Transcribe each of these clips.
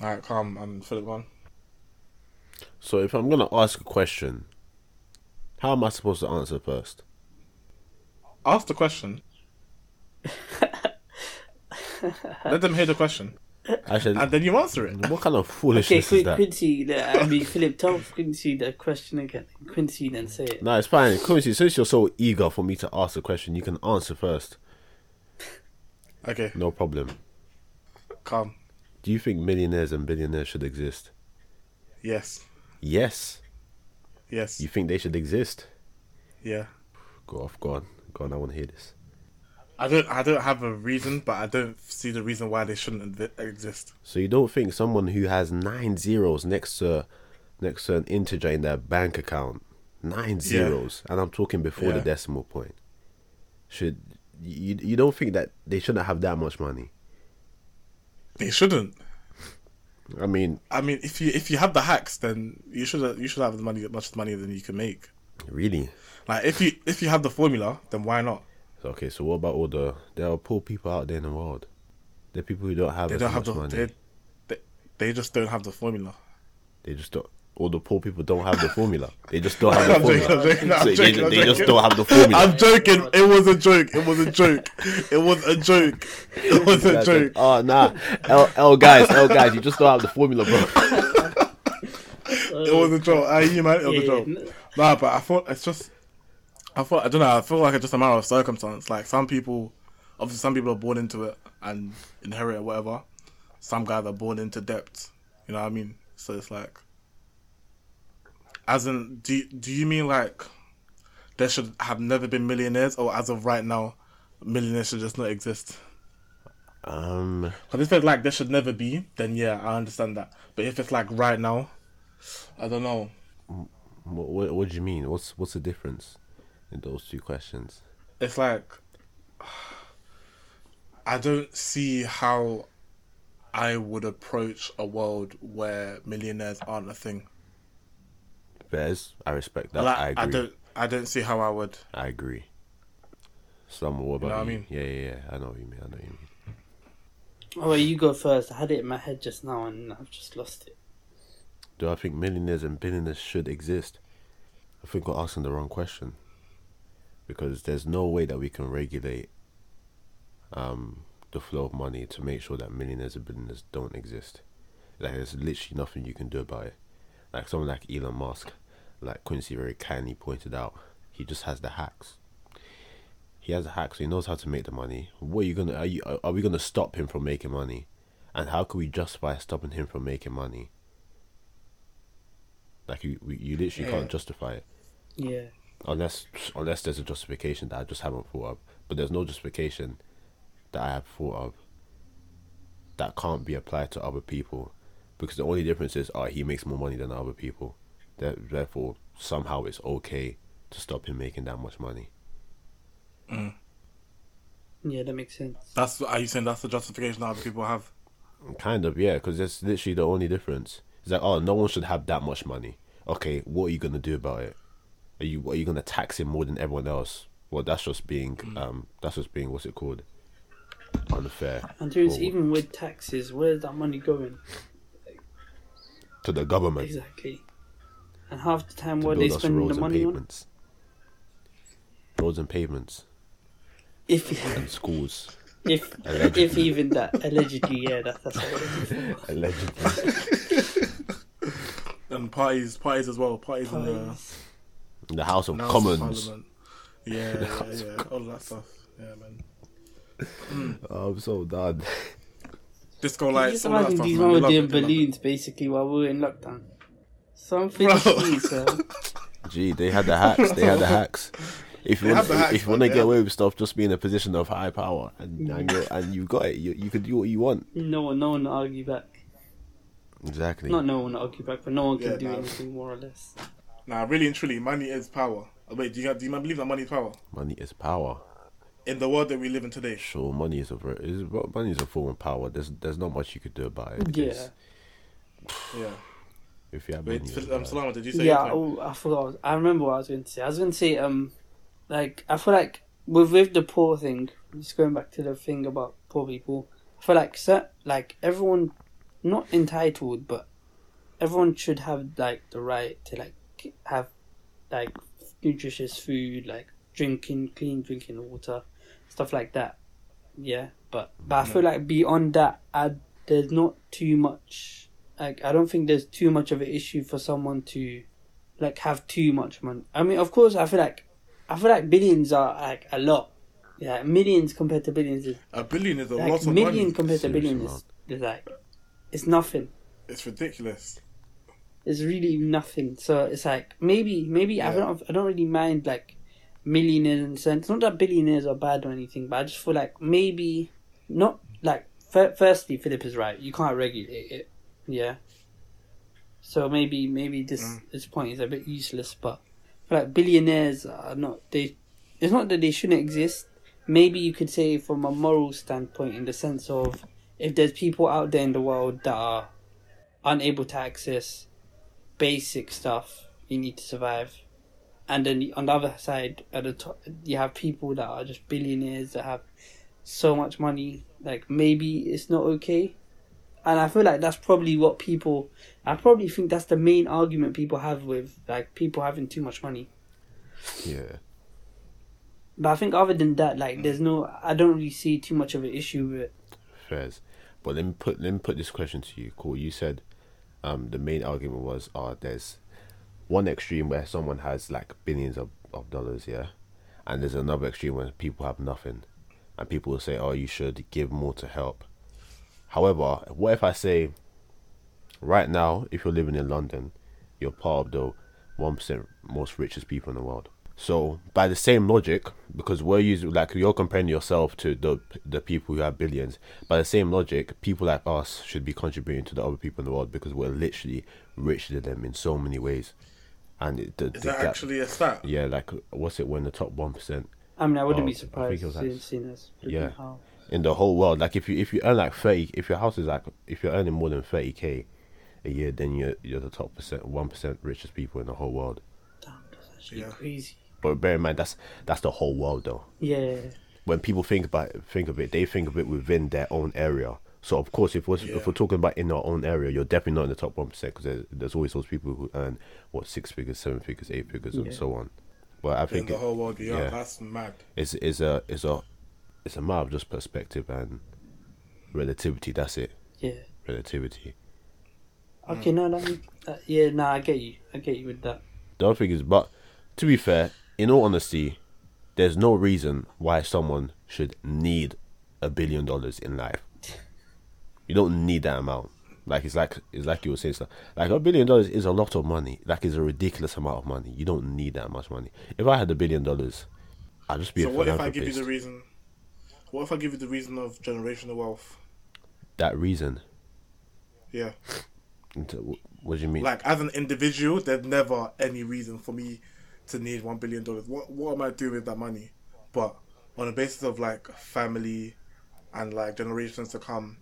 All right, calm. I'm Philip one. So if I'm gonna ask a question, how am I supposed to answer first? Ask the question. Let them hear the question, Actually, and then you answer it. what kind of Okay, foolishness is Qu- that? Quincy, the- I mean, Philip, tell Quincy the question again. Quincy, then say it. No, it's fine. Quincy, since you're so eager for me to ask the question, you can answer first. Okay, No problem. calm. Do you think millionaires and billionaires should exist? Yes, Yes. yes, You think they should exist? yeah. Go off, go on. Go on, I want to hear this. I don't. I don't have a reason, but I don't see the reason why they shouldn't exist. So you don't think someone who has nine zeros next to next to an integer in their bank account, nine zeros, and I'm talking before the decimal point, should you you don't think that they shouldn't have that much money? They shouldn't. I mean, I mean, if you if you have the hacks, then you should you should have the money much money than you can make. really? Like if you if you have the formula, then why not? Okay, so what about all the there are poor people out there in the world? The people who don't have They don't have the money. they, they they just don't have the formula. They just don't. All the poor people don't have the formula. They just don't have the formula. I'm joking, I'm So they, joking, I'm they just joking. don't have the formula. I'm joking. It was a joke. It was a joke. It was a joke. It was a joke. Oh nah, L, L guys, L guys, you just don't have the formula, bro. It was a joke. I you man. It was a joke. Nah, but I thought it's just. I thought I don't know. I feel like it's just a matter of circumstance. Like some people, obviously, some people are born into it and inherit it, whatever. Some guys are born into debt. You know what I mean? So it's like, as in, do you- do you mean like there should have never been millionaires, or as of right now, millionaires should just not exist? Um, Because if it's like there should never be, then yeah, I understand that. But if it's like right now, I don't know. what, what, what do you mean? What's what's the difference in those two questions? It's like I don't see how I would approach a world where millionaires aren't a thing. Bears, I respect that. like I agree. I don't I don't see how I would. I agree. Some what about know what I mean? Yeah, yeah, yeah. I know what you mean. I know what you mean. Oh, wait, you go first. I had it in my head just now and I've just lost it. Do I think millionaires and billionaires should exist? I think we're asking the wrong question. Because there's no way that we can regulate um, the flow of money to make sure that millionaires and billionaires don't exist. Like there's literally nothing you can do about it. Like someone like Elon Musk, like Quincy very kindly pointed out, he just has the hacks. He has the hacks, so he knows how to make the money. What are you gonna? Are you? Are we gonna stop him from making money? And how can we justify stopping him from making money? Like you, we- you literally Yeah. can't justify it Yeah. unless unless there's a justification that I just haven't thought of. But there's no justification that I have thought of that can't be applied to other people because the only difference is, oh, he makes more money than other people. That therefore somehow it's okay to stop him making that much money. Yeah, that makes sense. That's are you saying that's the justification that other people have? Kind of, yeah, because that's literally the only difference. It's like, oh, no one should have that much money. Okay, what are you gonna do about it? Are you are you gonna tax him more than everyone else? Well, that's just being um, that's just being what's it called? Unfair. And dudes, even with taxes, where's that money going? to the government Exactly. And half the time, to what are they build us spending the and money on? Roads and pavements If and schools. if Allegedly. if even that allegedly, yeah, that, that's what. Allegedly. And parties, parties as well. Parties in the In the House of House Commons. Parliament. Yeah, yeah, yeah, all that stuff. Yeah, man. Oh, I'm so done. Disco lights. Just all imagine these men were doing it, they love it. balloons basically while we were in lockdown. Something Bro. so Gee, they had the hacks. They had the hacks. If you want, have hacks, if you want to get away with stuff, just be in a position of high power, and and, mm. you and you've got it. You you could do what you want. no one, no one will argue back. Exactly. Not no one will argue back, but no one can Yeah, do nah. anything more or less. Nah, really and truly, money is power. Oh, wait, do you do you believe that money is power Money is power. in the world that we live in today? Sure, money is a ver- is money is a form of power. There's there's not much you could do about it. Yeah, because Yeah. If you have Wait, money, Phil- um. Salama, did you say? yeah. your point? Oh, I forgot. I remember what I was going to say. I was going to say, um, like I feel like with with the poor thing, just going back to the thing about poor people. I feel like set like everyone not entitled, but everyone should have like the right to like have like nutritious food, like drinking clean drinking water, stuff like that. Yeah, but but I feel like beyond that, I, there's not too much. Like I don't think there's too much of an issue for someone to like have too much money. I mean, of course, I feel like I feel like billions are like a lot. Yeah, millions compared to billions is A billion is a like lot of million money. compared to billions is, is like it's nothing. It's ridiculous. It's really nothing. So it's like maybe maybe I don't I don't really mind like millionaires and a sense. Not that billionaires are bad or anything, but I just feel like maybe not like fir- firstly Philip is right. You can't regulate it. Yeah. So maybe maybe this Mm. this point is a bit useless, but like billionaires are not they. It's not that they shouldn't exist. Maybe you could say from a moral standpoint, in the sense of if there's people out there in the world that are unable to access basic stuff you need to survive. And then on the other side, at the top, you have people that are just billionaires that have so much money. Like maybe it's not okay, and I feel like that's probably what people. I probably think that's the main argument people have with like people having too much money. Yeah. But I think other than that, like there's no. I don't really see too much of an issue with it. Fairs. But let me put let me put this question to you. Cool. You said um the main argument was uh there's one extreme where someone has like billions of, of dollars, yeah. And there's another extreme where people have nothing. And people will say, Oh, you should give more to help. However, what if I say right now, if you're living in London, you're part of the one percent most richest people in the world. So by the same logic, because we're using like you're comparing yourself to the the people who have billions. By the same logic, people like us should be contributing to the other people in the world because we're literally richer than them in so many ways. And it, the, Is the that gap- actually a stat? yeah, like what's it? We're the top one percent I mean, I wouldn't be I think surprised it was seeing, like- seeing as yeah. how in the whole world. Like if you if you earn like thirty, if your house is like if you're earning more than thirty k a year, then you're you're the top percent one percent richest people in the whole world. damn, that's actually Yeah. crazy. But bear in mind that's that's the whole world though. Yeah, when people think about think of it, they think of it within their own area. So of course, if we're Yeah. if we're talking about in our own area, you're definitely not in the top one percent because there's, there's always those people who earn what six figures, seven figures, eight figures, Yeah. and so on. But I In think the it, whole world, yeah, yeah. that's mad. it's it's a it's a it's a matter of just perspective and relativity. That's it, yeah. relativity. Okay, no, that, make- that uh, yeah, nah, I get you. I get you with that. The other thing is, but to be fair, in all honesty, there's no reason why someone should need a billion dollars in life. You don't need that amount. Like it's like it's like you were saying stuff. Like a billion dollars is a lot of money. Like it's a ridiculous amount of money. You don't need that much money. If I had a billion dollars, I'd just be So a what if I give you the reason? What if I give you the reason of generational wealth? that reason. Yeah, What do you mean? like as an individual, there's never any reason for me to need one billion dollars. What what am I doing with that money? But on the basis of like family and like generations to come,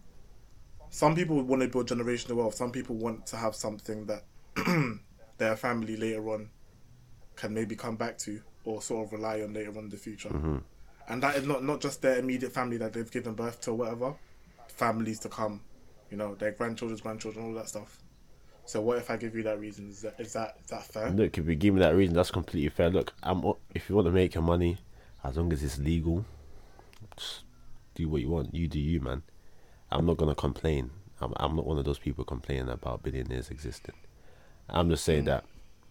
some people would want to build generational wealth. Some people want to have something that their family later on can maybe come back to or sort of rely on later on in the future. Mm-hmm. And that is not not just their immediate family that they've given birth to or whatever, families to come, you know, their grandchildren's grandchildren, all that stuff. So what if I give you that reason? Is that is that is that fair? Look, if you give me that reason, that's completely fair. Look, I'm if you want to make your money, as long as it's legal, just do what you want. You do you, man. I'm not gonna complain. I'm I'm not one of those people complaining about billionaires existing. I'm just saying mm. that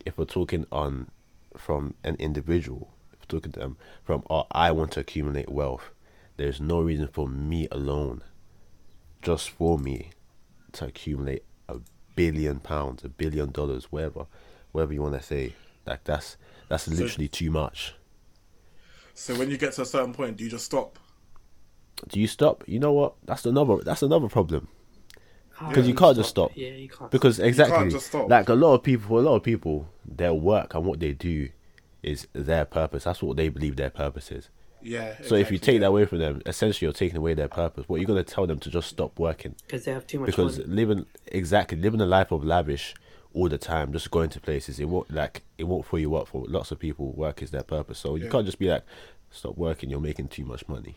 if we're talking on from an individual, if we're to them from oh, I want to accumulate wealth, there's no reason for me alone, just for me, to accumulate a billion pounds, a billion dollars, whatever, whatever you want to say. Like that's that's literally too much. So when you get to a certain point, do you just stop? Do you stop? You know what? That's another that's another problem. Because do you can't just stop. Yeah, you can't. Because exactly, just stop. like a lot of people, for a lot of people, their work and what they do is their purpose. That's what they believe their purpose is. Yeah. So if you take yeah. that away from them, essentially you're taking away their purpose. What are you're gonna tell them to just stop working because they have too much because money. living exactly living a life of lavish all the time, just going to places, it won't like it won't fill you up. For lots of people, work is their purpose. So you Yeah. can't just be like, stop working. You're making too much money.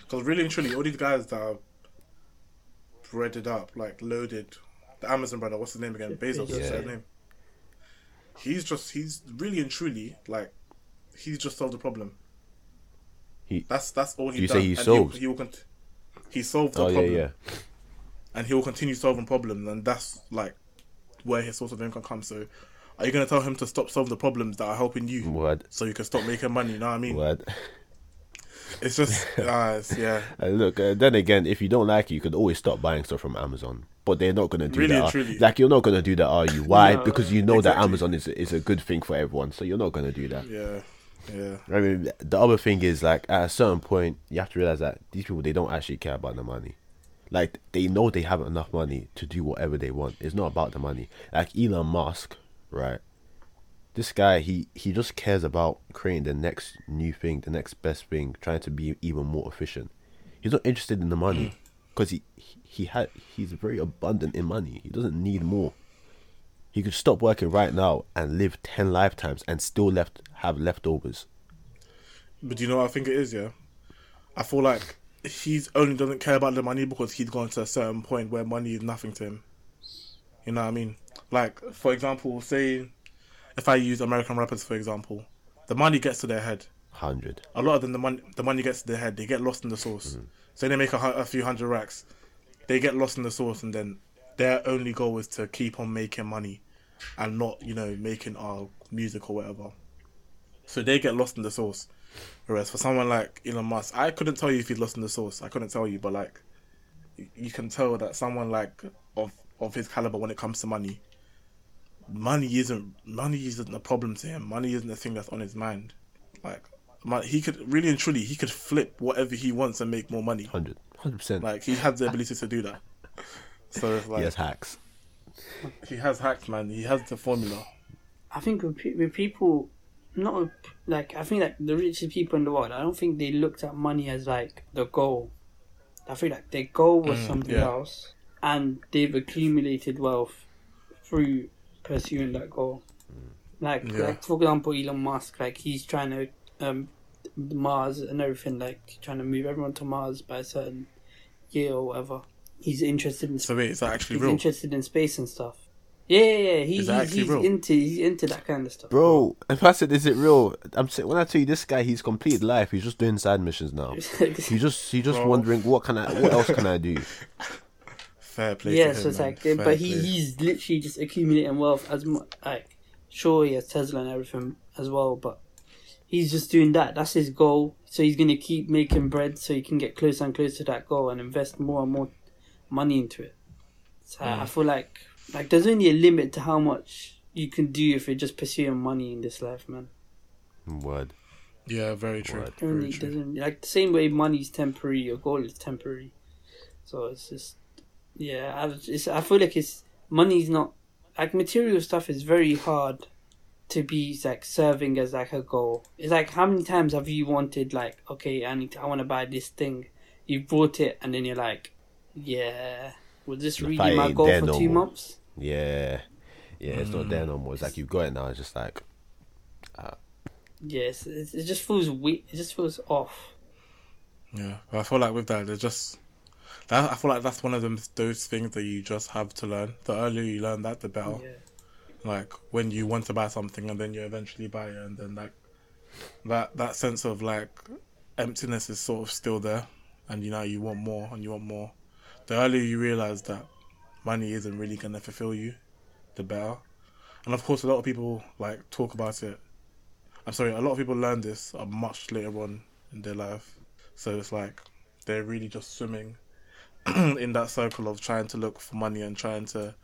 Because really and truly, all these guys that are breaded up, like loaded. The Amazon brother, what's his name again? Bezos, Bezos. Yeah. his name? He's just he's really and truly like he's just solved the problem. He- that's that's all he you done. say he and solved? He, will cont- he solved the Oh yeah, problem, yeah. and he will continue solving problems, and that's like where his source of income comes. So, are you gonna tell him to stop solving the problems that are helping you, Word, so you can stop making money? You know what I mean? word. It's just uh, it's, yeah. Look, uh, then again, if you don't like it, you could always stop buying stuff from Amazon. But they're not gonna do Really that. truly. Like you're not gonna do that, are you? Why? No, because you know that. Amazon is is a good thing for everyone, so you're not gonna do that. Yeah, yeah. I mean, the other thing is like at a certain point, you have to realize that these people they don't actually care about the money. Like they know they have enough money to do whatever they want. It's not about the money. Like Elon Musk, right? This guy, he he just cares about creating the next new thing, the next best thing, trying to be even more efficient. He's not interested in the money because he he, had he's very abundant in money. He doesn't need more. He could stop working right now and live ten lifetimes and still left have leftovers. But do you know what I think it is? Yeah, I feel like he's only doesn't care about the money because he's gone to a certain point where money is nothing to him. You know what I mean? Like for example, say if I use American rappers for example, the money gets to their head. Hundred. A lot of them, the money the money gets to their head. They get lost in the sauce. Mm. Say they make a, a few hundred racks, they get lost in the sauce, and then their only goal is to keep on making money, and not you know making our music or whatever. So they get lost in the sauce. Whereas for someone like Elon Musk, I couldn't tell you if he's lost in the sauce. I couldn't tell you, but like, you can tell that someone like of of his caliber when it comes to money, money isn't money isn't a problem to him. Money isn't the thing that's on his mind. Like, mon- he could really and truly he could flip whatever he wants and make more money. Hundred. Hundred percent. Like he has the ability to do that. So it's like He has hacks. he has hacks, man. He has the formula. I think with, with people, not with, like I think like the richest people in the world. I don't think they looked at money as like the goal. I feel like their goal was Mm, something yeah. else, and they've accumulated wealth through pursuing that goal. Like, Yeah. like for example, Elon Musk, like he's trying to um Mars and everything, like trying to move everyone to Mars by a certain year or whatever. He's interested in So wait, is that actually he's real? interested in space and stuff. Yeah, yeah, yeah. He, Is that he's, he's real? into he's into that kind of stuff, Bro, if I said, is it real? I'm saying when I tell you this guy, he's completed life. He's just doing side missions now. He just he just Bro. wondering what can I, what else can I do? Fair play. yeah, to so him, it's man. like, Fair but he, play. he's literally just accumulating wealth as much. Like, sure, he has Tesla and everything as well, but he's just doing that. That's his goal. So he's gonna keep making bread so he can get closer and closer to that goal and invest more and more money into it. So I- I feel like like there's only a limit to how much you can do if you're just pursuing money in this life, man. Word. Yeah, very true. Word. Very Only true. doesn't like the same way money's temporary, your goal is temporary. So it's just yeah, I, it's, I feel like it's money's not like material stuff is very hard to be like serving as like a goal. It's like how many times have you wanted like okay, I need to, I want to buy this thing. You bought it and then you're like, yeah, was this The really fight my goal for no two more. months? Yeah, yeah. It's not there no more. It's like mm. you've got it now. It's just like ah. Yes, it, it just feels weak. It just feels off. Yeah, but I feel like with that, there's just that. I feel like that's one of them those things that you just have to learn. The earlier you learn that, the better. Yeah. Like when you want to buy something and then you eventually buy it, and then like that that sense of like emptiness is sort of still there, and you know you want more and you want more. The earlier you realize that money isn't really gonna fulfill you, the better. And of course, a lot of people like talk about it. I'm sorry, a lot of people learn this uh, much later on in their life. So it's like they're really just swimming in that circle of trying to look for money and trying to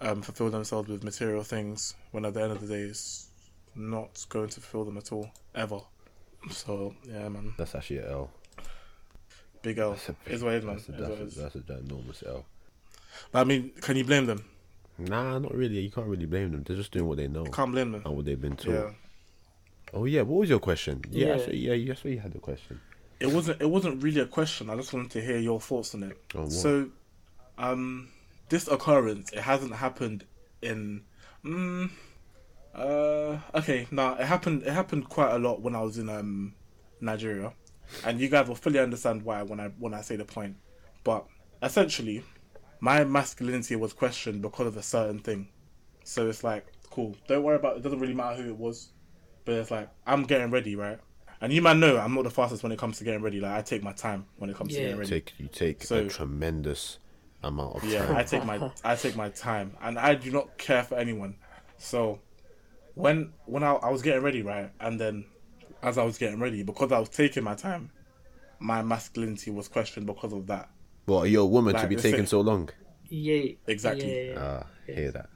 um, fulfill themselves with material things when at the end of the day it's not going to fulfill them at all, ever. So, yeah, man. that's actually an L. Big L. That's a Is what it is, man. That's a, Is that's, a, that's a ginormous L. But I mean, can you blame them? Nah, not really. You can't really blame them. They're just doing what they know Can't blame them. and what they've been told. Yeah. Oh yeah, what was your question? Yeah, Yeah. Actually, yeah, that's why you had the question. It wasn't. It wasn't really a question. I just wanted to hear your thoughts on it. On what? So, um, this occurrence it hasn't happened in. Mm, uh, okay, now it happened. It happened quite a lot when I was in um Nigeria, and you guys will fully understand why when I when I say the point. But essentially, my masculinity was questioned because of a certain thing. So it's like, cool. Don't worry about. It doesn't really matter who it was, but it's like I'm getting ready, right? And you might know I'm not the fastest when it comes to getting ready. Like I take my time when it comes to getting ready. Take you take So- a tremendous amount of Yeah, time. I take my I take my time, and I do not care for anyone. So when when I, I was getting ready, right, and then as I was getting ready, because I was taking my time, my masculinity was questioned because of that. Well, are you a woman to be let's taking say- so long? Yeah. Exactly. Yeah, yeah. Ah, hear that,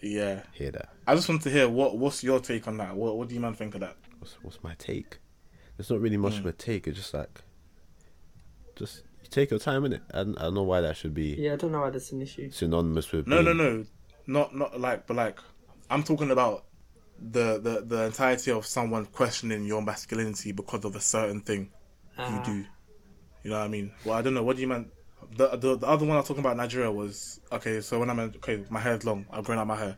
Yeah, hear that. I just want to hear what what's your take on that. What what do you man think of that? What's what's my take? There's not really much Hmm. of a take. It's just like, just you take your time in it. I don't, I don't know why that should be Yeah, I don't know why that's an issue. synonymous with. No, no, being- no, not not like, but like, I'm talking about the the the entirety of someone questioning your masculinity because of a certain thing you Ah. do. You know what I mean? Well, I don't know. What do you mean? The, the the other one I was talking about Nigeria was okay. So when I'm in, okay, my hair's long. I've grown out my hair.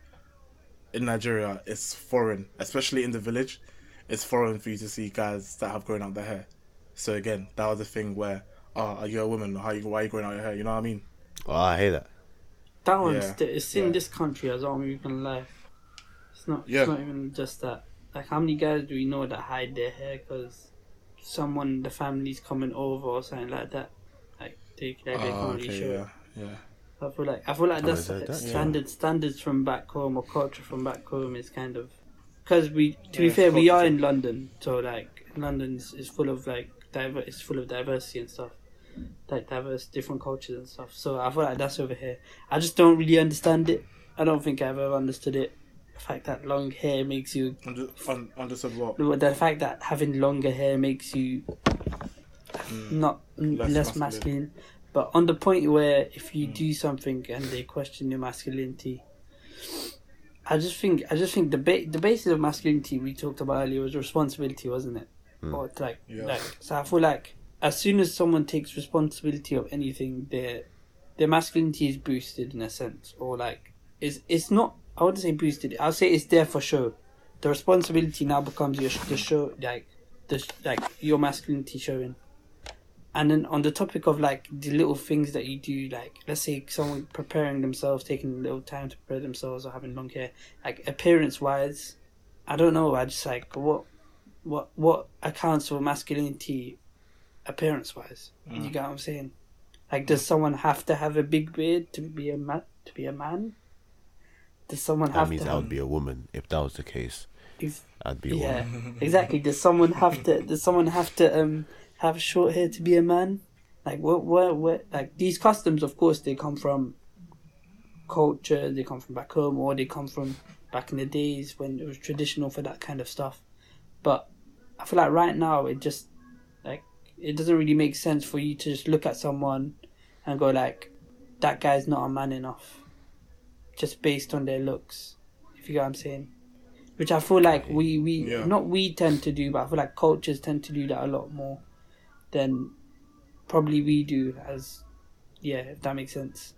In Nigeria, it's foreign, especially in the village. It's foreign for you to see guys that have grown out their hair. So again, that was a thing where, oh, are you a woman? How you why are you growing out your hair? You know what I mean? Oh, I hear that. That one's Yeah, st- it's in yeah. this country as well. I'm even gonna. It's not. Yeah. It's not even just that. Like, how many guys do we know that hide their hair because someone in the family's coming over or something like that? Like they, like, they Oh, can't really okay, show. yeah, yeah. I feel like I feel like Oh, that's is that- like, that- yeah. standard standards from back home or culture from back home is kind of because we to be Yeah, fair we are in London so like London is, is full of like diver it's full of diversity and stuff like diverse different cultures and stuff so I feel like that's over here I just don't really understand it I don't think I've ever understood it the fact that long hair makes you Under, un, understood what? the fact that having longer hair makes you not Mm. Less less, masculine. masculine. But on the point where if you do something and they question your masculinity, I just think I just think the ba- the basis of masculinity we talked about earlier was responsibility, wasn't it? Or like Yeah. like so I feel like as soon as someone takes responsibility of anything, their their masculinity is boosted in a sense, or like it's it's not. I wouldn't say boosted. I'll say it's there for show. The responsibility now becomes your the show like the like your masculinity showing. And then on the topic of like the little things that you do, like let's say someone preparing themselves, taking a little time to prepare themselves, or having long hair, like appearance wise, I don't know. I just like what, what, what accounts for masculinity, appearance wise. You get what I'm saying? Like, does someone have to have a big beard to be a man? To be a man? Does someone That have means to? I have, would be a woman. If that was the case, if- I'd be a yeah, woman. exactly. Does someone have to? Does someone have to um have short hair to be a man? Like what? What? What? Like these customs, of course, they come from culture. They come from back home, or they come from back in the days when it was traditional for that kind of stuff. But I feel like right now, it just like it doesn't really make sense for you to just look at someone and go like, that guy's not a man enough, just based on their looks. If you get what I'm saying which I feel like we we Yeah. not we tend to do, but I feel like cultures tend to do that a lot more than probably we do. As yeah, if that makes sense.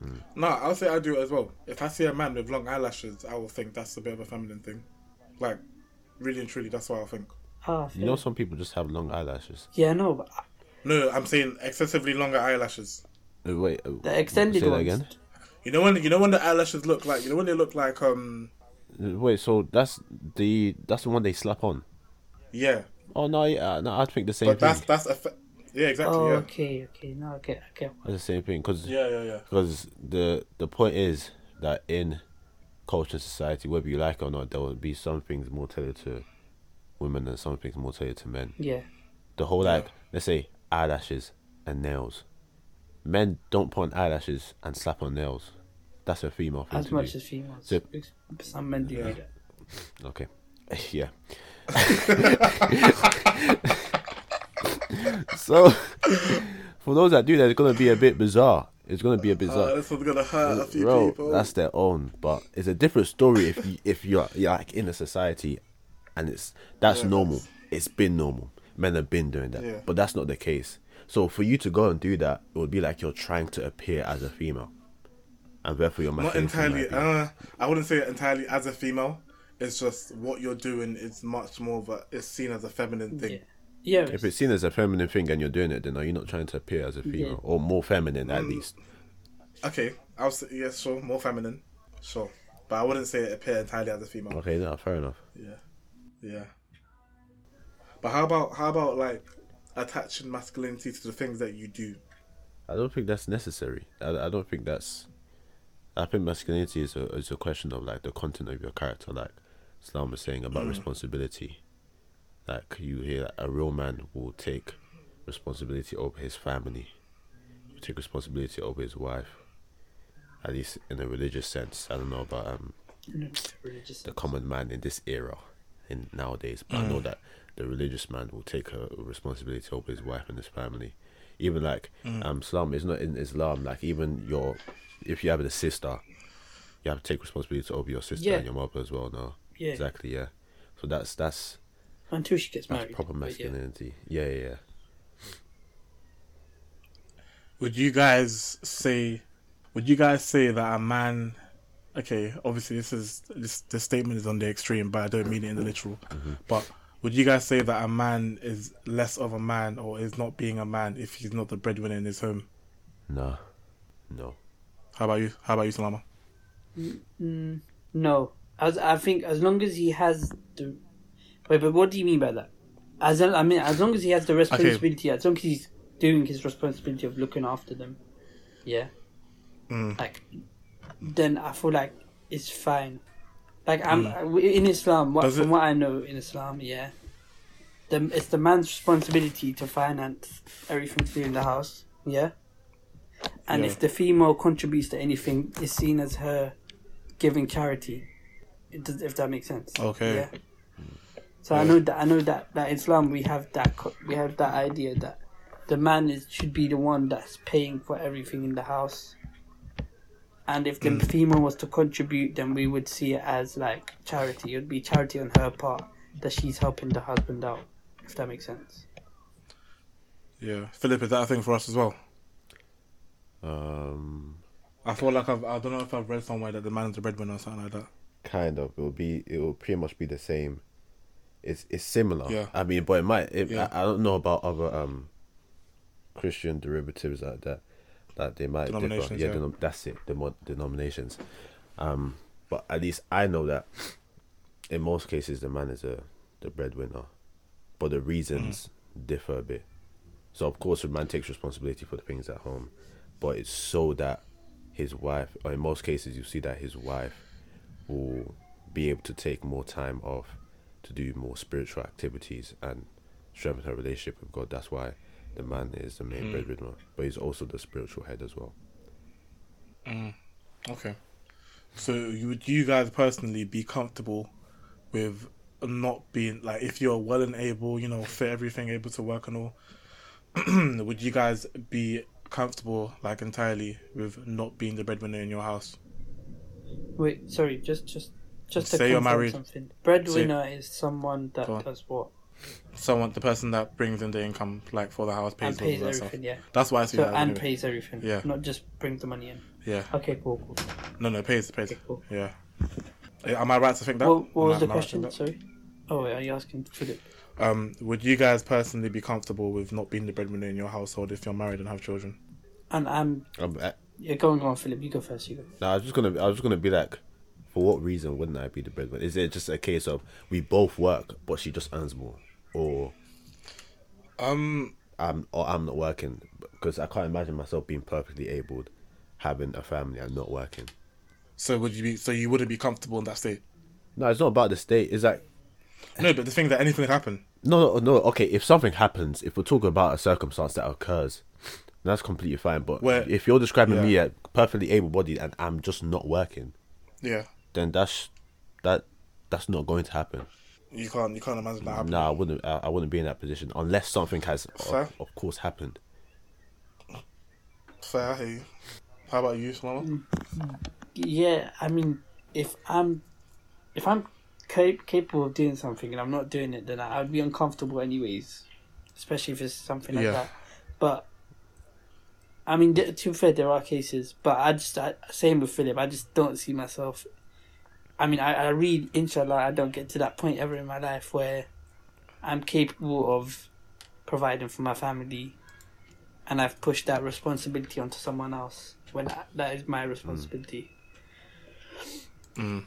Hmm. No, I'll say I do it as well. If I see a man with long eyelashes, I will think that's a bit of a feminine thing. Like, really and truly, that's what I think. Ah, You know, some people just have long eyelashes. yeah, no, but No, I'm saying excessively longer eyelashes. Uh, Wait, uh, the extended say that again. You know when you know when the eyelashes look like you know when they look like um Uh, Wait, so that's the that's the one they slap on. yeah, Oh no, yeah, no, I think the same thing. but thing. that's that's a fe- yeah exactly Oh, yeah okay, okay, no, okay, okay. That's the same thing because yeah yeah yeah because the the point is that in culture and society, whether you like it or not, there will be some things more tailored to women and some things more tailored to men. Yeah, The whole Yeah. like let's say eyelashes and nails. Men don't put on eyelashes and slap on nails. That's a female thing as to much do. as females. So- Some men do Yeah. that. Okay. Yeah. so, for those that do that, it's gonna be a bit bizarre. It's gonna be a uh, bizarre. this one's gonna hurt a few Bro, people. that's their own, but it's a different story if you if you're, you're like in a society, and it's that's Yeah, normal. that's- It's been normal. Men have been doing that, Yeah. but that's not the case. So for you to go and do that, it would be like you're trying to appear as a female, and therefore you're not entirely. Uh, I wouldn't say entirely as a female. It's just what you're doing is much more of a. It's seen as a feminine thing. Yeah, yeah. If it's seen as a feminine thing and you're doing it, then are you not trying to appear as a female or more feminine at Mm. least? Okay, I'll say yes, sure, more feminine, sure, but I wouldn't say it appear entirely as a female. Okay, no, fair enough. Yeah, yeah. But how about how about like attaching masculinity to the things that you do? I don't think that's necessary. I, I don't think that's. I think masculinity is a is a question of like the content of your character, like Islam was saying about responsibility. Like you hear, that a real man will take responsibility over his family, will take responsibility over his wife. At least in a religious sense, I don't know about um Religious. the common man in this era, in nowadays. But I know that the religious man will take a responsibility over his wife and his family. Even like um, Islam is not in Islam. Like even your, if you have a sister, you have to take responsibility over your sister Yeah. and your mother as well. No, Yeah. exactly, yeah. So that's that's Until she gets that's married. proper masculinity. Yeah, yeah, yeah. Would you guys say? Would you guys say that a man? Okay, obviously this is this this statement is on the extreme, but I don't mean it in the literal. But would you guys say that a man is less of a man or is not being a man if he's not the breadwinner in his home? No, no. How about you? How about you, Salama? Mm, no, as I think as long as he has the wait, but what do you mean by that? As I mean, as long as he has the responsibility, as long as he's doing his responsibility of looking after them, yeah, Mm. like then I feel like it's fine. Like I'm hmm. uh, in Islam. What, from it- what I know in Islam, yeah, the it's the man's responsibility to finance everything to do in the house, yeah. And Yeah. if the female contributes to anything, it's seen as her giving charity. It does, if that makes sense. Okay. Yeah. So I know that I know that that Islam we have that we have that idea that the man is should be the one that's paying for everything in the house. And if the female was to contribute, then we would see it as like charity. It would be charity on her part that she's helping the husband out. If that makes sense. Yeah, Philip, is that a thing for us as well? Um, I feel like I've I don't know if I've read somewhere that the man's the breadwinner or something like that. kind of. It will be. It will pretty much be the same. It's it's similar. Yeah. I mean, but it might. It, Yeah. I, I don't know about other um. Christian derivatives like that, that they might differ. Yeah, yeah. denom- that's it. The mo- denominations. Um, but at least I know that in most cases the man is a the breadwinner, but the reasons differ a bit. So of course the man takes responsibility for the things at home, but it's so that his wife, or in most cases you see that his wife will be able to take more time off to do more spiritual activities and strengthen her relationship with God. That's why the man is the main mm. breadwinner, but he's also the spiritual head as well. Mm. Okay. So you would you guys personally be comfortable with not being like if you're well and able, you know, fit everything, able to work and all, would you guys be comfortable like entirely with not being the breadwinner in your house? Wait, sorry, just just just to Say you're confirm married. something. Breadwinner is someone that does what Someone the person that brings in the income like for the house pays, and pays all stuff. everything. Yeah. That's why I see So that. and anyway. pays everything. Yeah. Not just brings the money in. Yeah. Okay, cool. cool. No no pays pays. Okay, cool. Yeah. Am I right to think that? What, what was I- the am I right question? Sorry. Oh, wait, are you asking Philip? that? Um, would you guys personally be comfortable with not being the breadwinner in your household if you're married and have children? And I'm. Um, I, You're going on, Philip. You go first. You go. no, I was just gonna, I was just gonna be like, for what reason wouldn't I be the breadwinner? Is it just a case of we both work, but she just earns more, or Um, I'm, or I'm not working? Because I can't imagine myself being perfectly abled, having a family and not working. so would you be? So you wouldn't be comfortable in that state? No, it's not about the state. It's like No, but the thing that anything could happen. No, no, no. Okay, if something happens, if we're talking about a circumstance that occurs, that's completely fine. But Where- if you're describing yeah. me as perfectly able-bodied and I'm just not working, Yeah, then that's that that's not going to happen. You can't. You can't imagine that happening. No, I wouldn't. I, I wouldn't be in that position unless something has, of, of course, happened. Fair. I hear you. How about you, Salama? Mm, mm. Yeah, I mean, if I'm, if I'm capable of doing something and I'm not doing it, then I, I'd be uncomfortable anyways, especially if it's something like Yeah. that. But I mean, to be fair, there are cases, but I just I, same with Philip. I just don't see myself. I mean, I, I read, inshallah, I don't get to that point ever in my life where I'm capable of providing for my family, and I've pushed that responsibility onto someone else. when I, that is my responsibility. Mm.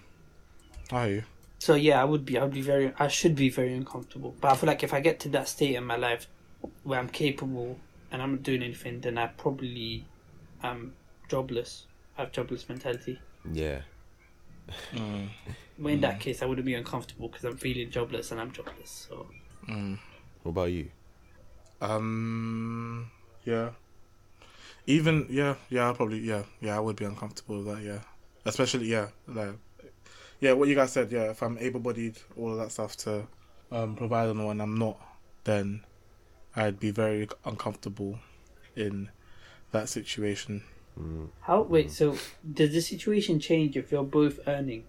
I hear you. So yeah, I would be. I would be very. I should be very uncomfortable. But I feel like if I get to that state in my life where I'm capable and I'm not doing anything, then I probably am jobless. I have jobless mentality. Yeah. Mm. But in that case, I wouldn't be uncomfortable because I'm feeling jobless and I'm jobless. So Mm. What about you? Um. Yeah. Even yeah yeah I'll probably yeah yeah I would be uncomfortable with that yeah especially yeah like yeah what you guys said yeah if I'm able-bodied all of that stuff to um provide on when I'm not then I'd be very uncomfortable in that situation. Mm. how? Wait. So does the situation change if you're both earning,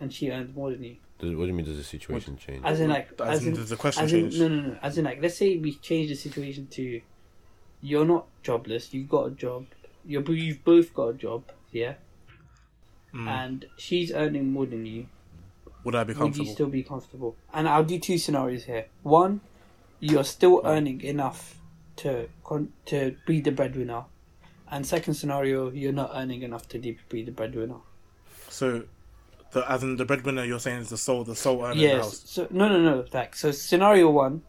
and she earns more than you? Does, what do you mean? Does the situation change? As in like, As, as in, in, does the question as in change? no no no. As in like, let's say we change the situation to, you're not jobless. You've got a job. You're, you've both got a job. Yeah. Mm. And she's earning more than you. Would I be comfortable? Would you still be comfortable? And I'll do two scenarios here. One, you're still earning enough to con- to be the breadwinner, and second scenario, you're not earning enough to be the breadwinner. So, the as in the breadwinner, you're saying is the sole the sole earner Yes. So no, no, no. Like so, scenario one,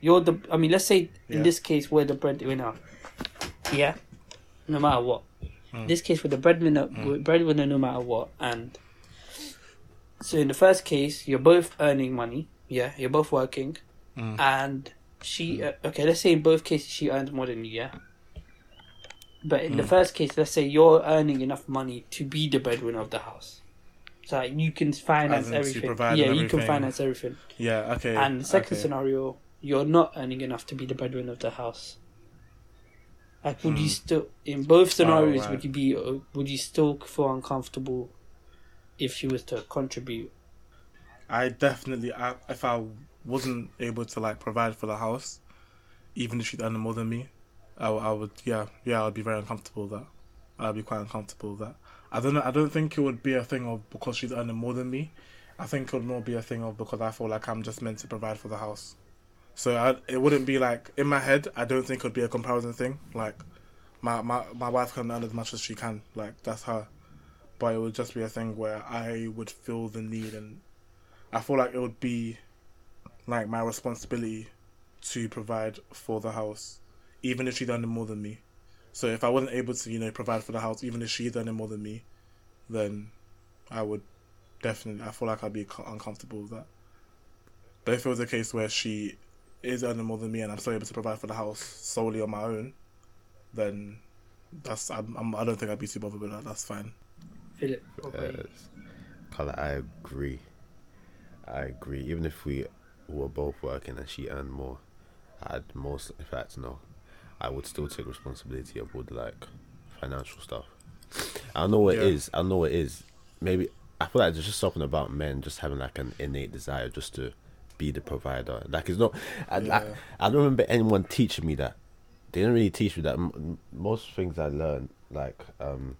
you're the. I mean, let's say in Yeah. this case we're the breadwinner. Yeah. No matter what. In this case, we're the breadwinner. we're breadwinner, no matter what. And so in the first case, you're both earning money. Yeah, you're both working, Mm. and she. Uh, okay, let's say in both cases she earns more than you. Yeah. But in the Mm. first case, let's say you're earning enough money to be the breadwinner of the house. So like, you can finance As in to everything. Yeah, and you can finance everything. Yeah. Okay. And the second okay. scenario, you're not earning enough to be the breadwinner of the house. Like, would you Hmm. still, in both scenarios, right. would you be, uh, would you still feel uncomfortable if she was to contribute? I definitely, I, if I wasn't able to like provide for the house, even if she'd more than me, I, I would, yeah, yeah, I'd be very uncomfortable with that. I'd be quite uncomfortable with that. I don't know. I don't think it would be a thing of because she's earning more than me. I think it would more be a thing of because I feel like I'm just meant to provide for the house. So I, it wouldn't be like in my head. I don't think it would be a comparison thing. Like my my my wife can earn as much as she can. Like that's her. But it would just be a thing where I would feel the need and I feel like it would be like my responsibility to provide for the house, even if she's earning more than me. So if I wasn't able to, you know, provide for the house, even if she's earning more than me, then I would definitely. I feel like I'd be uncomfortable with that. But if it was a case where she is earning more than me and I'm still able to provide for the house solely on my own, then that's I'm, I'm, I don't think I'd be too bothered with that. That's fine. Philip, what about? Yes. Carla, I agree. I agree. Even if we were both working and she earned more, I'd most, in fact, no, I would still take responsibility of all the like financial stuff. I know it Yeah. is. I know it is. Maybe I feel like there's just something about men just having like an innate desire just to be the provider. Like it's not. I, Yeah. I, I don't remember anyone teaching me that. They didn't really teach me that. M- most things I learned, like um,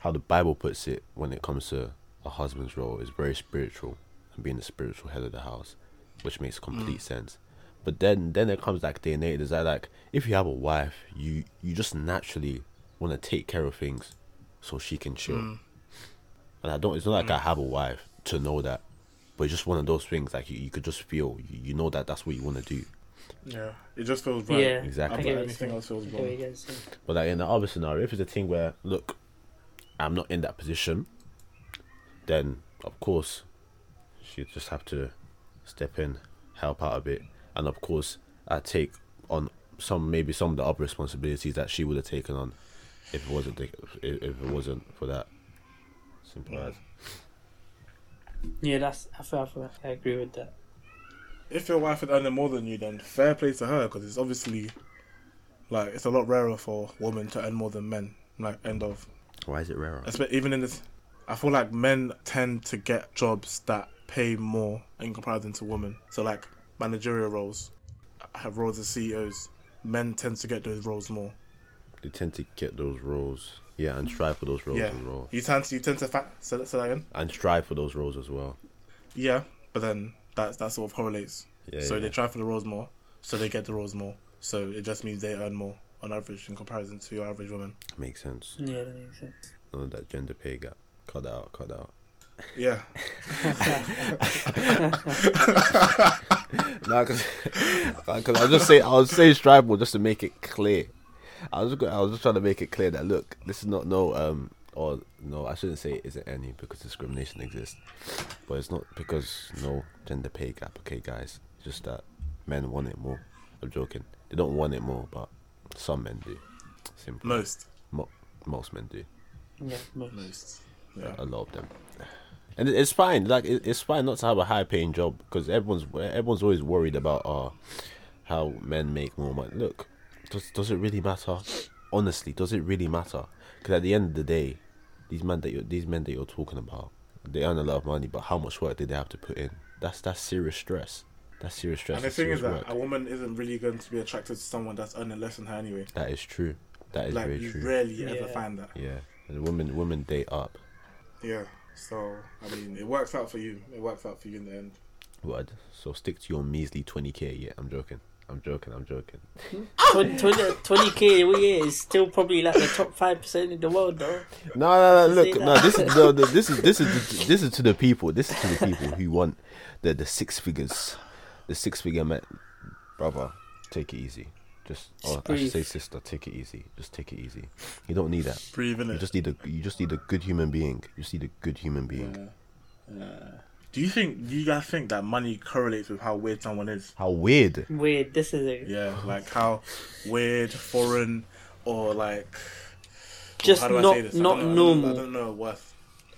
how the Bible puts it when it comes to a husband's role, is very spiritual and being the spiritual head of the house, which makes complete sense. But then, then it comes like the innate desire. Like if you have a wife, you you just naturally want to take care of things so she can chill. Mm. And I don't. It's not like I have a wife to know that, but it's just one of those things. Like you, you could just feel. You, you know that that's what you want to do. Yeah, it just feels right. Yeah, Exactly. I But get anything else feels I get wrong. you guys saying. But like in the other scenario, if it's a thing where look, I'm not in that position, then of course she just have to step in, help out a bit, and of course I take on some maybe some of the other responsibilities that she would have taken on if it wasn't the, if if it wasn't for that. Simple as. Yeah, that's. I feel, I feel I agree with that. if your wife had earning more than you, then fair play to her because it's obviously like it's a lot rarer for women to earn more than men. Like end of, Why is it rarer? Espe- even in this, I feel like men tend to get jobs that pay more in comparison to women. So like managerial roles, have roles as CEOs. Men tend to get those roles more. They tend to get those roles, yeah, and strive for those roles yeah, as well, you tend to you tend to fa- say, that- say that again. and strive for those roles as well. Yeah, but then that that sort of correlates. Yeah. so yeah. they try for the roles more, so they get the roles more. So it just means they earn more on average in comparison to your average woman. Makes sense. Yeah, that makes sense. None of that gender pay gap. Cut that out. Cut that out. Yeah. No, because I'll just say I'll say tribal just to make it clear. I was go- I was just trying to make it clear that look, this is not no um or no, I shouldn't say it isn't any because discrimination exists, but it's not because no gender pay gap. Okay, guys, it's just that men want it more. I'm joking. They don't want it more, but some men do. Simple. Most. Mo- most men do. Yeah, most. Most. Yeah. a lot of them. And it's fine. Like it's fine not to have a high paying job because everyone's everyone's always worried about uh how men make more money. Look, does does it really matter? Honestly, does it really matter? Because at the end of the day, these men that you're these men that you're talking about, they earn a lot of money, but how much work did they have to put in? That's that's serious stress. That's serious stress. And the thing is that work. a woman isn't really going to be attracted to someone that's earning less than her anyway. that is true. That is like very you true. rarely ever find that. yeah, and women women date up. Yeah. So I mean, it works out for you. It works out for you in the end. What? So stick to your measly twenty k. Yeah, I'm joking. I'm joking. I'm joking. 20, 20, k a year is still probably like the top 5% in the world, though. No, no, no. Look, no. This is no, no, this is this is this is to the people. This is to the people who want the the six figures, the six figure man. Brother, take it easy. Just, oh, I should say, sister, take it easy. Just take it easy. You don't need that. Breathe in You it. just need a you just need a good human being. You just need a good human being. Do you think? Do you guys think that money correlates with how weird someone is? How weird. Weird, this is it. Yeah, like how weird, foreign, or like Just how not say this? I not don't I don't- normal. I don't know what.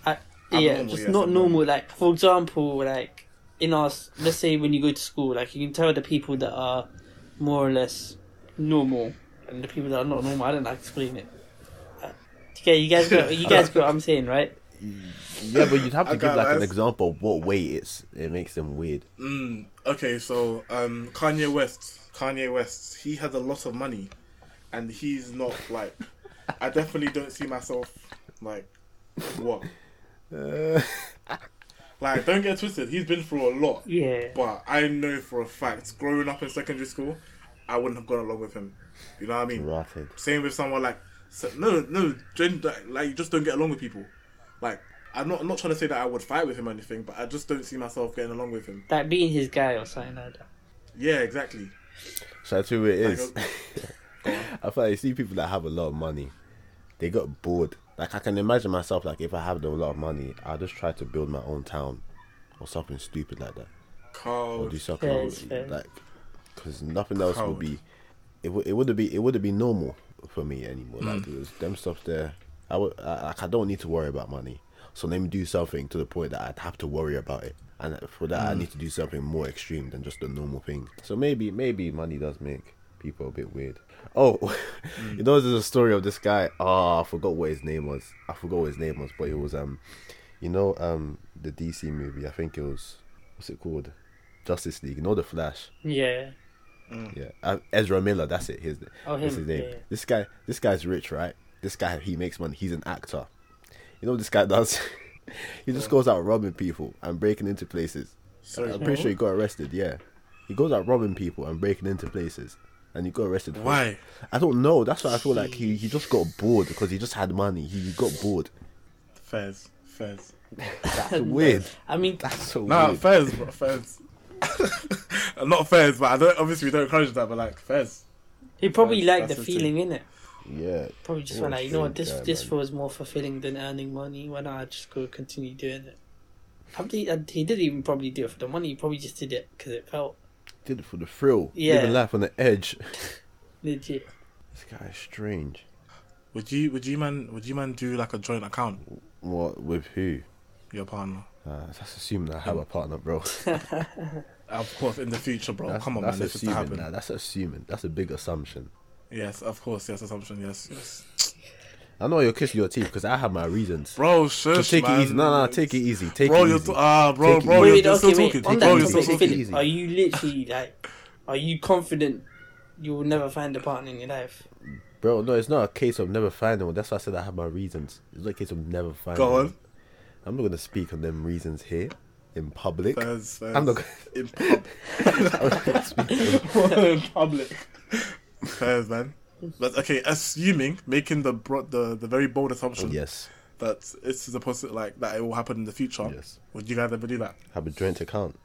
I, yeah, just yes, not abnormal. normal. Like for example, like in our let's say when you go to school, like you can tell the people that are more or less normal and the people that are not normal. I don't know how to explain it. Uh, Okay, you guys got you guys got what I'm saying, right? Yeah, but you'd have to I give got like an example of what way it's it makes them weird. Mm, okay, so um, Kanye West, Kanye West, he has a lot of money, and he's not like. I definitely don't see myself like what. Like, don't get twisted. He's been through a lot, Yeah. but I know for a fact, growing up in secondary school, I wouldn't have gone along with him. You know what I mean? Rotted. Same with someone like no, no, gen- like you just don't get along with people. Like I'm not, I'm not trying to say that I would fight with him or anything, but I just don't see myself getting along with him. Like being his guy or something like that. Yeah, exactly. So that's who it is. Like, Go. I feel like you see people that have a lot of money, they got bored. Like I can imagine myself like if I have a lot of money, I'll just try to build my own town or something stupid like that, or do something Fair is fair. like because nothing else would be. It would it would be it would have be normal for me anymore. Like Mm. it was them stuff there. I would I, like I don't need to worry about money. So let me do something to the point that I'd have to worry about it, and for that I Mm. need to do something more extreme than just a normal thing. So maybe maybe money does make people a bit weird. Oh, Mm. you know there's a story of this guy. Oh, I forgot what his name was. I forgot what his name was, but it was um, you know um the DC movie. I think it was what's it called, Justice League. You know the Flash. Yeah. Yeah, uh, Ezra Miller. That's it. His Oh, him, his name. yeah. This guy, this guy's rich, right? This guy, he makes money. He's an actor. You know what this guy does? he just goes out robbing people and breaking into places. Sorry. I'm pretty sure he got arrested. Yeah, he goes out robbing people and breaking into places, and he got arrested. for it. Why? I don't know. That's why I feel like he, he just got bored because he just had money. He got bored. Fairs. Fairs. That's weird. I mean, That's so Nah, weird. fairs, bro. Fairs. not fairs, but I don't. Obviously, we don't encourage that. But like fairs. he probably That's- liked the feeling in it. Yeah. Probably just What went like, you know what, this guy, this man. feels more fulfilling than earning money. Why not I just go continue doing it? Probably, uh, he didn't even probably do it for the money. He probably just did it because it felt Did it for the thrill. Yeah. Living life on the edge. legit. This guy is strange. Would you? Would you man? Would you man do like a joint account? What with who? Your partner. Uh, that's assume that I have a partner, bro. Of course, in the future, bro. That's, Come on, that's man. This is to assuming. happen. Nah, that's assuming. That's a big assumption. Yes, of course. Yes, assumption. Yes, yes. I know you're kissing your teeth because I have my reasons. Bro, So shush, take man. it easy. No, no, take it easy. Take bro, it you're easy. t- ah, bro, Take it bro, easy. you're, wait, you're still talking. On bro, you're easy. still topic, Take it talking. are you literally like, are you confident you will never find a partner in your life? Bro, no, it's not a case of never finding one. That's why I said I have my reasons. It's not a case of never finding Go one. on. I'm not going to speak on them reasons here in public. Fairs, fairs. I'm not in pub. in public. Fairs, man. But okay, assuming making the bro- the the very bold assumption Yes. that it's the possi like that it will happen in the future. Yes. Would you guys ever do that? Have a joint account.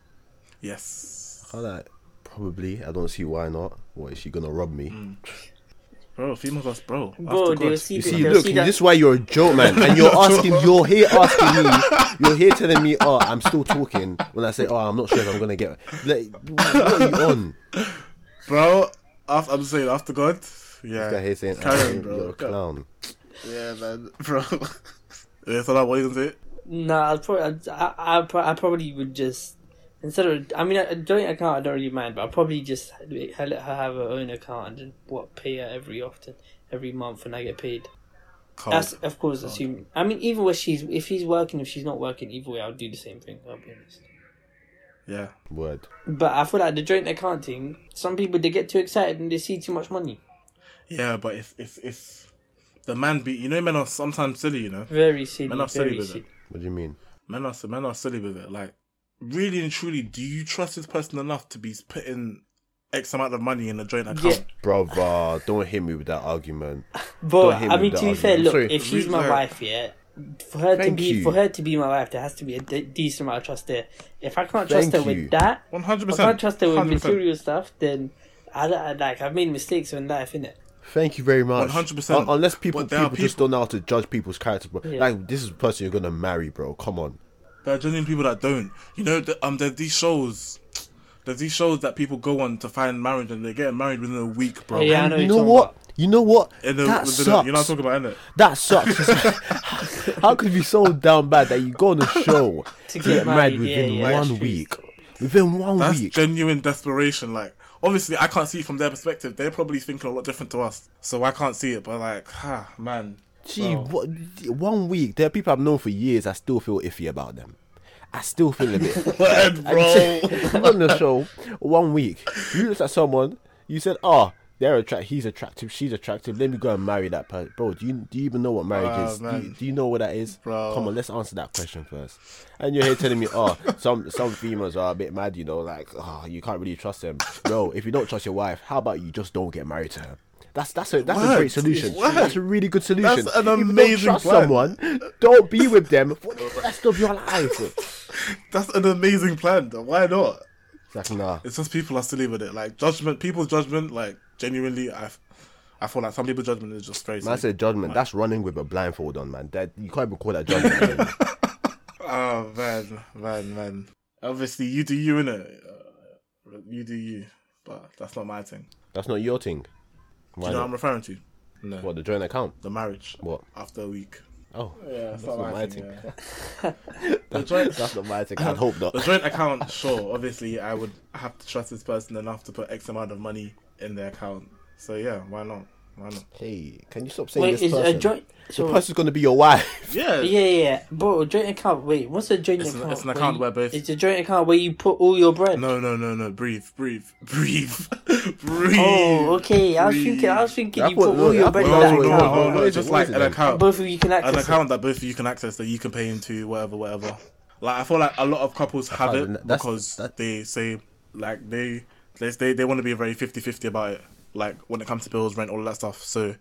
Yes. How that? Probably. I don't see why not. What is she gonna rob me? Mm. Bro, females are bro. Bro, they will see. You the- see, they'll look, see that- this is why you're a joke, man. And you're asking, you're here asking me, you're here telling me, oh, I'm still talking when I say, oh, I'm not sure if I'm gonna get. Like, what are you on? Bro, after, I'm saying, after God, yeah. This guy here saying, Carry oh, on, bro. you're a clown. Yeah, man, bro. yeah, so that what you gonna say? No, I'd probably, I'd, I, I, pro- I probably would just instead of. I mean, a joint account I don't really mind, but I'd probably just let her have her own account and then what pay her every often, every month when I get paid. Cold. That's of course assuming. I mean, even when she's if she's working, if she's not working, either way, I'll do the same thing. I'll be honest. Yeah. Word. But I feel like the joint account thing. Some people they get too excited and they see too much money. Yeah, but if if if the man be, you know, men are sometimes silly. You know, Very silly. Men are silly very with silly. it. What do you mean? men are men are silly with it. Like, really and truly, do you trust this person enough to be putting X amount of money in a joint account? Brother, don't hit me with that argument. But Don't me I mean, to be that fair, look, Sorry. if she's my Like- wife, yeah, for her Thank to be you. for her to be my wife, there has to be a de- decent amount of trust there. If I can't trust Thank her you. with that, One hundred if I can't percent. trust her with material stuff, then I, I, like I've made mistakes in life, innit? Thank you very much. 100%. Unless people But there are people just don't know how to judge people's character, bro. Yeah. Like this is the person you're gonna marry, bro. Come on. There are genuine people that don't. You know, the, um, there's these shows. There's these shows that people go on to find marriage, and they get married within a week, bro. Yeah, I know you you're know what? about. You know what? In the, that within sucks. You're not talking about, innit? That sucks. How could it be so down bad that you go on a show To to get get married married, within yeah, one that's true. week? Within one That's week. genuine desperation. Like, obviously, I can't see it from their perspective. They're probably thinking a lot different to us, so I can't see it. But like, ah, man, Gee, what, one week. There are people I've known for years. I still feel iffy about them. I still feel a bit. Word, bro. on the show, one week, you looked at someone, you said, "Oh, they're attractive. He's attractive. She's attractive. Let me go and marry that person." Bro, do you do you even know what marriage is? Do you, do you know what that is? Bro. Come on, let's answer that question first. And you're here telling me, "Oh, some some females are a bit mad. You know, like oh, you can't really trust them." Bro, if you don't trust your wife, how about you just don't get married to her? That's that's a that's a great solution. That's a really good solution. That's an If amazing don't trust plan. someone, don't be with them for the rest of your life. That's an amazing plan. Though. Why not? It's like nah. It's just people are silly with it. Like judgment, people's judgment. Like genuinely, I, I feel like some people's judgment is just very. Man silly. said judgment. That's running with a blindfold on, man. That you can't even call that judgment. Oh man, man, man. Obviously, you do you innit? Uh, you do you, but that's not my thing. That's not your thing. Do you know what? I'm referring to? No, What the joint account? the marriage What? after a week. Oh, Yeah, that's, not my thing. thing. yeah. the joint, that's not my thing. I'd hope not. the joint account. Sure, obviously, I would have to trust this person enough to put X amount of money in their account. So yeah, why not? Why? Hey, can you stop saying Wait, this is person? a joint? the So, person's gonna be your wife. Yeah, yeah, yeah, yeah, bro. Joint account. Wait, what's a joint It's an- account? it's an account you- where both- It's a joint account where you put all your bread. No, no, no, no. Breathe, breathe, breathe, breathe. Oh, okay. I was breathe. thinking. I was thinking I you thought- put no, all your I bread thought- in that oh, no, no, account. no, What no. is it? Just like an account. Both of you can access an it. account that both of you can access that you can pay into whatever, whatever. Like I feel like a lot of couples have can't- it that's- because that- they say like they they they, they want to be very 50-50 about it. Like when it comes to bills, rent, all of that stuff. So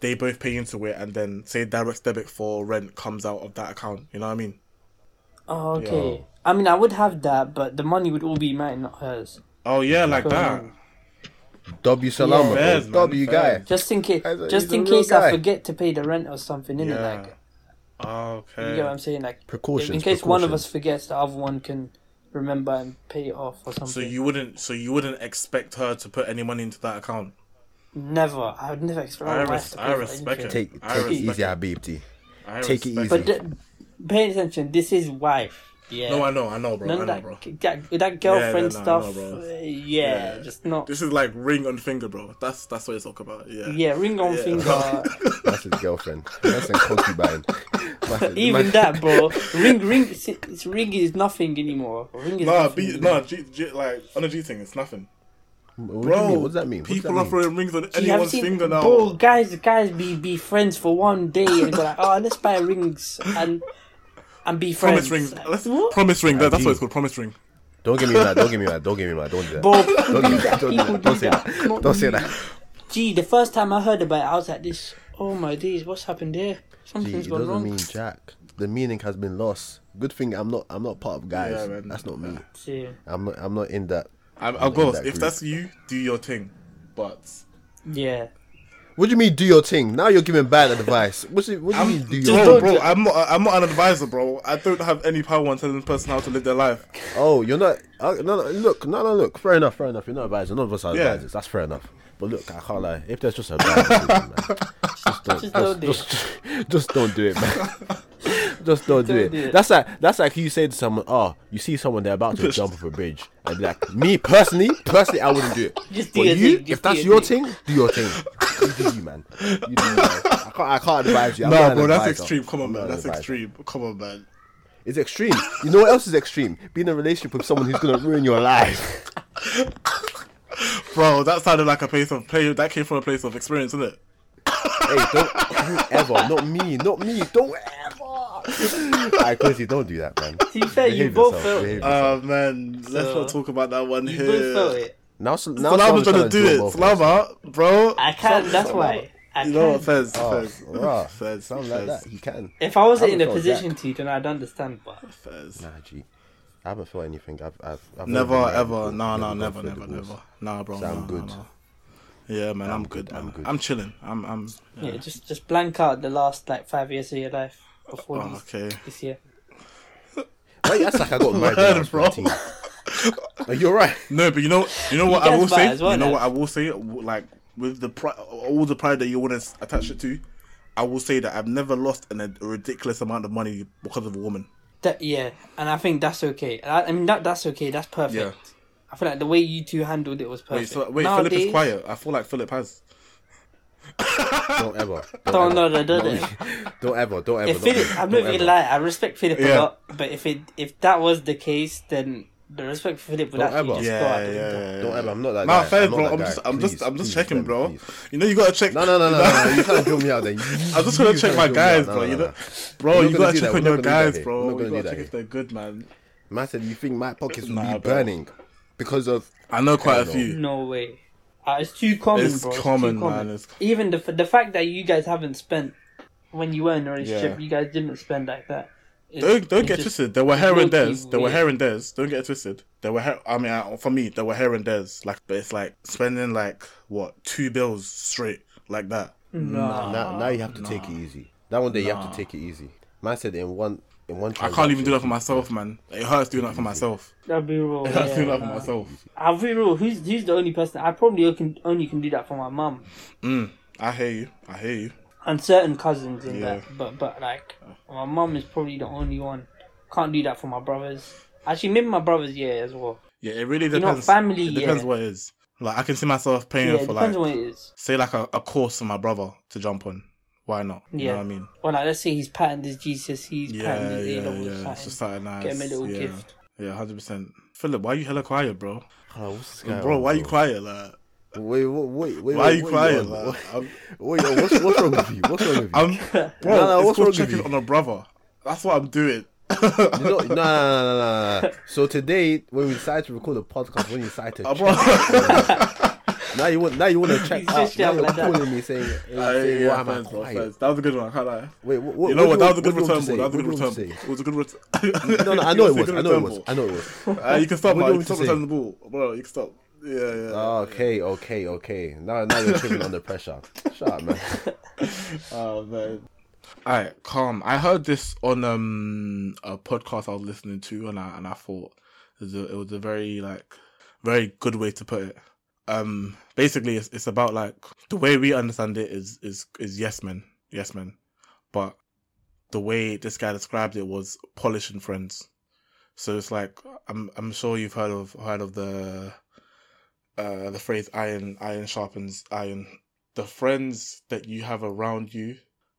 they both pay into it, and then say direct debit for rent comes out of that account. You know what I mean? Oh, okay. Yo. I mean, I would have that, but the money would all be mine, not hers. Oh yeah, like So, that. W Salama, Yeah. Fairs, man, W guy. Just in case, just in real case I forget to pay the rent or something, innit? Yeah. Like, ah, Okay. you get what I'm saying? Like, Precautions. in case one of us forgets, the other one can remember and pay it off or something. So you wouldn't, so you wouldn't expect her to put any money into that account. Never. I would never expect I res- wife to I pay for respect anything. Take, I take it easy, it. Habibti. Take it easy. But the, pay attention. This is wife. Yeah. No, I know, I know, bro. None I of know, that, bro. that, that girlfriend no, I stuff. know, uh, yeah, Yeah. just not. This is like ring on finger, bro. That's that's what you talk about. Yeah. Yeah, ring on Yeah. finger. That's his girlfriend. That's a concubine. That's- Even man- that, bro. Ring, ring, it's, it's- ring is nothing anymore. Ring is Nah, nothing. be, nah, G, G, like on a G thing, it's nothing, What bro. mean? What does that mean? What People that are throwing rings on You anyone's seen, finger now. bro, guys, guys be be friends for one day and go like, oh, let's buy rings and and be friends. promise rings. Like, Let's what? promise ring. That, that's what it's called. Promise ring. Don't give me that. Don't give me that. Don't give me mad. Don't do that. Bro, Don't, do do that. that. don't, People don't say that. that. Don't say that. Gee, the first time I heard about it, I was like, "This, oh my days, what's happened here? Gee, Something's it gone doesn't wrong." mean jack. The meaning has been lost. Good thing I'm not. I'm not part of guys. Yeah, man. That's not me. See, I'm not. I'm not in that. I'm, in of course, that if that's you, do your thing. But yeah, What do you mean? Do your thing. Now you're giving bad advice. What's it, what do you mean? Do your bro, thing? bro, I'm not. I'm not an advisor, bro. I don't have any power on telling the person how to live their life. Oh, you're not. Uh, no, no, look, no, no, look. Fair enough, fair enough. You're not advisor. None of us are Yeah. advisors. That's fair enough. But look, I can't lie. If there's just a bad decision, man, just don't, Just just, don't do just, just don't do it, man. just don't, do, Don't it. do it. That's like that's like you say to someone, oh, you see someone they're about to jump off a bridge, and be like, me personally, personally, I wouldn't do it. Just do but your you, thing, just if that's your your thing. thing, do your thing. You do you, man. You do you, man. I can't, I can't advise you. I'm No, bro, that's advisor. extreme. Come on, man. That's advisor. extreme. Come on, man. It's extreme. You know what else is extreme? Being in a relationship with someone who's gonna ruin your life. Bro, that sounded like a place of play. That came from a place of experience, isn't it? hey, don't, don't ever, not me, not me, don't ever. Alright, Quincy, don't do that, man. to be fair, you Behave both yourself, felt behave it. yourself. Oh man, let's not talk about that one here. You both felt it. now, now, now Slava's someone's trying to do do it. both ways. Slava, bro. I can. Some- That's why. I You know what, can. Fez? Oh, Fez. rah, Fez. something like Fez. that. He can. If I wasn't I in a would feel position Jack. to, then I'd understand. But Fez. Nah, G. I haven't felt anything. I've, I've, I've Never, been ever. No, no, gone never, never, never. Nah, bro. So I'm no, good. No, no. Yeah, man, I'm, I'm good. good, Man. I'm good. I'm chilling. I'm, I'm. yeah, just just blank out the last like five years of your life before Oh, these, okay. this year. Wait, that's like I got married when I Word, was bro. Like, you're right. No, but you know, you know what You I will say. well, you know lads. what I will say. Like with the pri- all the pride that you want to attach it to, I will say that I've never lost an, a ridiculous amount of money because of a woman. That yeah, and I think that's okay. I, I mean that that's okay. That's perfect. Yeah. I feel like the way you two handled it was Wait, perfect. so, wait, Philip is quiet. I feel like Philip has. Don't ever. Don't know ever. that, don't it? Don't ever. Don't ever. If don't Philip, I'm don't not gonna lie. I respect Philip a lot, but if it if that was the case, then the respect for Philip would Don't actually ever. just Yeah, go out yeah, the window. yeah. Don't ever. I'm not like that Nah, guy. fair, I'm bro. I'm guy. just, I'm Please, just, I'm just please, checking, let bro. please. You know, you gotta check. No, no, no, no, no, no. You can't drill me out there. You, I'm just gonna check my drill me out. guys, No, bro. no, You no. know, bro, you gotta check on your not gonna do that guys, bro. You gotta check here. if they're good, man. Man said, you think my pockets would Nah, be burning because of I know quite a few. No way. Uh, it's too common, It's bro. It's common, too common. man. It's- Even the the fact that you guys haven't spent when you were in a relationship, Yeah. you guys didn't spend like that. It's- Don't don't it's get just- twisted. There were it's here and low-key there's. There were weird. here and there's. Don't get twisted. There were here. I mean, uh, for me, there were here and there's. Like, but it's like spending like what two bills straight like that. Nah. now. Now you have to take it easy. That one day you have to take it easy. Man said in one in one. I can't even do that for transaction, myself, man. It hurts doing that for myself. That'd be real. It hurts yeah, doing that for nah. myself. I'll be real. Who's who's the only person? I probably can only can do that for my mum Mm, I hear you. I hear you. and certain cousins in Yeah. that. But but like my mum is probably the only one. Can't do that for my brothers. Actually, maybe my brothers, yeah, as well. Yeah, it really know, depends. family, It depends yeah. what it is. Like, I can see myself paying Yeah, it for depends like, on what it is. say, like a, a course for my brother to jump on. Why not? You Yeah. know what I mean? Well, like, let's say he's patterned his GCSEs, Yeah, patterned his A yeah, levels, yeah. It's just something nice. Get him a little yeah. gift. Yeah, hundred percent. Philip, why are you hella quiet, bro? Oh, what's this guy bro, on, why you quiet? Like, Wait, wait, wait, wait. why are you what quiet? on? Like, Wait, yo, what's, what's wrong with you? What's wrong with you? I'm, bro, No, no, it's what's called wrong with checking you? on a brother. That's what I'm doing. You know, no, no, no, no, no, no. So today, when we decided to record a podcast, when you decided to Uh, check, bro. Now you want, now you want to check He's up. just Now shouting you're like that. me saying, Uh, saying yeah, why am I quiet? That was a good one. I can't lie. Wait, what, what, You know what? what, That was a good return ball. That was a good return What do you want me to say? ball. It was a good return. No, no, I know it was. I know it was. I know it was. You can stop, What man. do you You can stop to say? returning the ball, bro. You can stop. Yeah, yeah. Okay, okay, okay. Now, now you're tripping under pressure. Shut up, man. Oh man. Alright, calm. I heard this on um a podcast I was listening to, and I and I thought it was a, it was a very like very good way to put it. Um, basically, it's it's about like the way we understand it is is is yes men, yes men, but the way this guy described it was polishing friends. So it's like I'm I'm sure you've heard of heard of the uh the phrase iron iron sharpens iron. The friends that you have around you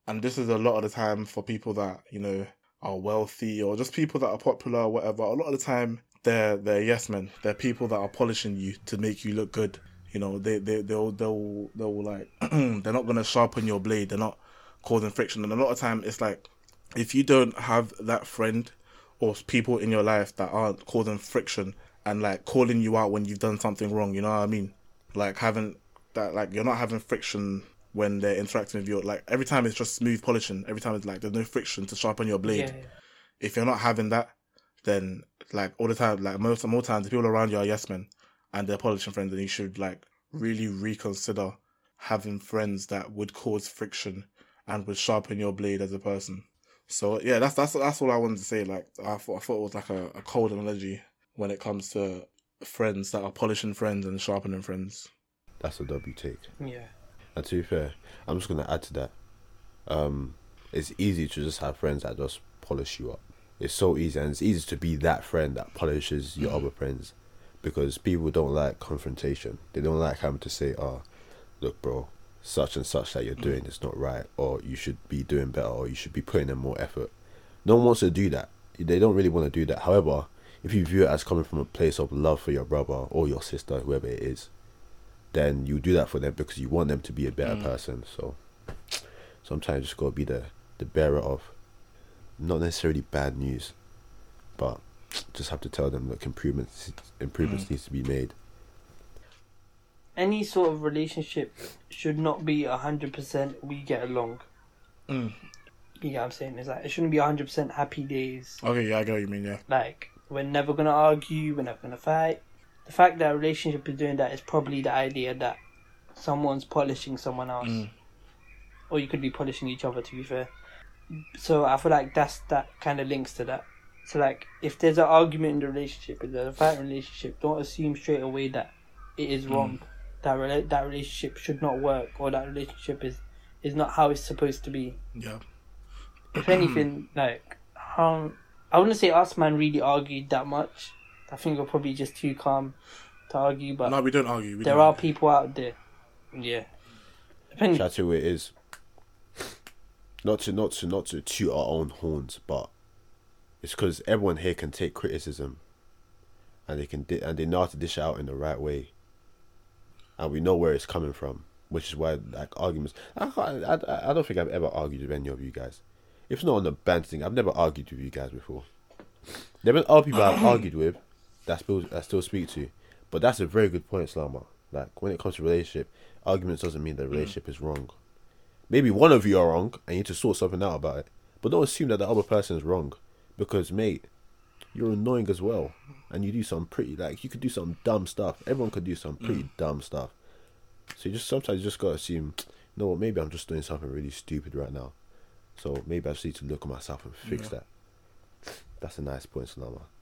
and this is a lot of the time for people that you know are wealthy or just people that are popular or whatever a lot of the time they're they're yes men they're people that are polishing you to make you look good you know they they they'll they'll they'll like they're not gonna sharpen your blade they're not causing friction and a lot of time it's like if you don't have that friend or people in your life that aren't causing friction and like calling you out when you've done something wrong you know what i mean like having that like you're not having friction when they're interacting with you. Like every time it's just smooth polishing. Every time it's like there's no friction to sharpen your blade. Yeah, yeah. If you're not having that, then like all the time, like most more times, the people around you are yes men, and they're polishing friends, and you should like really reconsider having friends that would cause friction and would sharpen your blade as a person. So yeah, that's that's that's all I wanted to say. Like I thought I thought it was like a, a cold analogy when it comes to friends that are polishing friends and sharpening friends. That's a W take. Yeah. And to be fair, I'm just gonna add to that. Um, it's easy to just have friends that just polish you up. It's so easy, and it's easy to be that friend that polishes your other friends, because people don't like confrontation. They don't like having to say, "Oh, look, bro, such and such that you're doing is not right, or you should be doing better, or you should be putting in more effort." No one wants to do that. They don't really want to do that. However, if you view it as coming from a place of love for your brother or your sister, whoever it is, then you do that for them because you want them to be a better Mm. person. So sometimes you just gotta be the the bearer of not necessarily bad news, but just have to tell them that improvements improvements Mm. needs to be made. Any sort of relationship should not be hundred percent we get along. Mm. You get what I'm saying? It's like it shouldn't be hundred percent happy days. Okay, yeah, I get what you mean. Yeah, Like we're never gonna argue, we're never gonna fight. The fact that a relationship is doing that is probably the idea that someone's polishing someone else. Mm. Or you could be polishing each other to be fair. So I feel like that's that kind of links to that. So like if there's an argument in the relationship, if there's a fight in the relationship, don't assume straight away that it is wrong. That rela- that relationship should not work or that relationship is is not how it's supposed to be. yeah. If anything, like um, I wouldn't say us man really argued that much. I think we're probably just too calm to argue, but no, we don't argue. We there don't are argue. people out there. Yeah. Depending. Shout to it is not to not to not to toot our own horns, but it's because everyone here can take criticism, and they can di- and they know how to dish out in the right way, and we know where it's coming from, which is why like arguments. I I, I don't think I've ever argued with any of you guys. If not on the band thing, I've never argued with you guys before. There have been other people I've argued with that still I still speak to, but that's a very good point, Slama. Like when it comes to relationship, arguments doesn't mean the hmm. relationship is wrong. Maybe one of you are wrong and you need to sort something out about it. But don't assume that the other person is wrong. Because mate, you're annoying as well. And you do some pretty like you could do some dumb stuff. Everyone could do some pretty mm. dumb stuff. So you just sometimes you just gotta assume, you know what, maybe I'm just doing something really stupid right now. So maybe I just need to look at myself and fix Yeah. that. That's a nice point, Salama.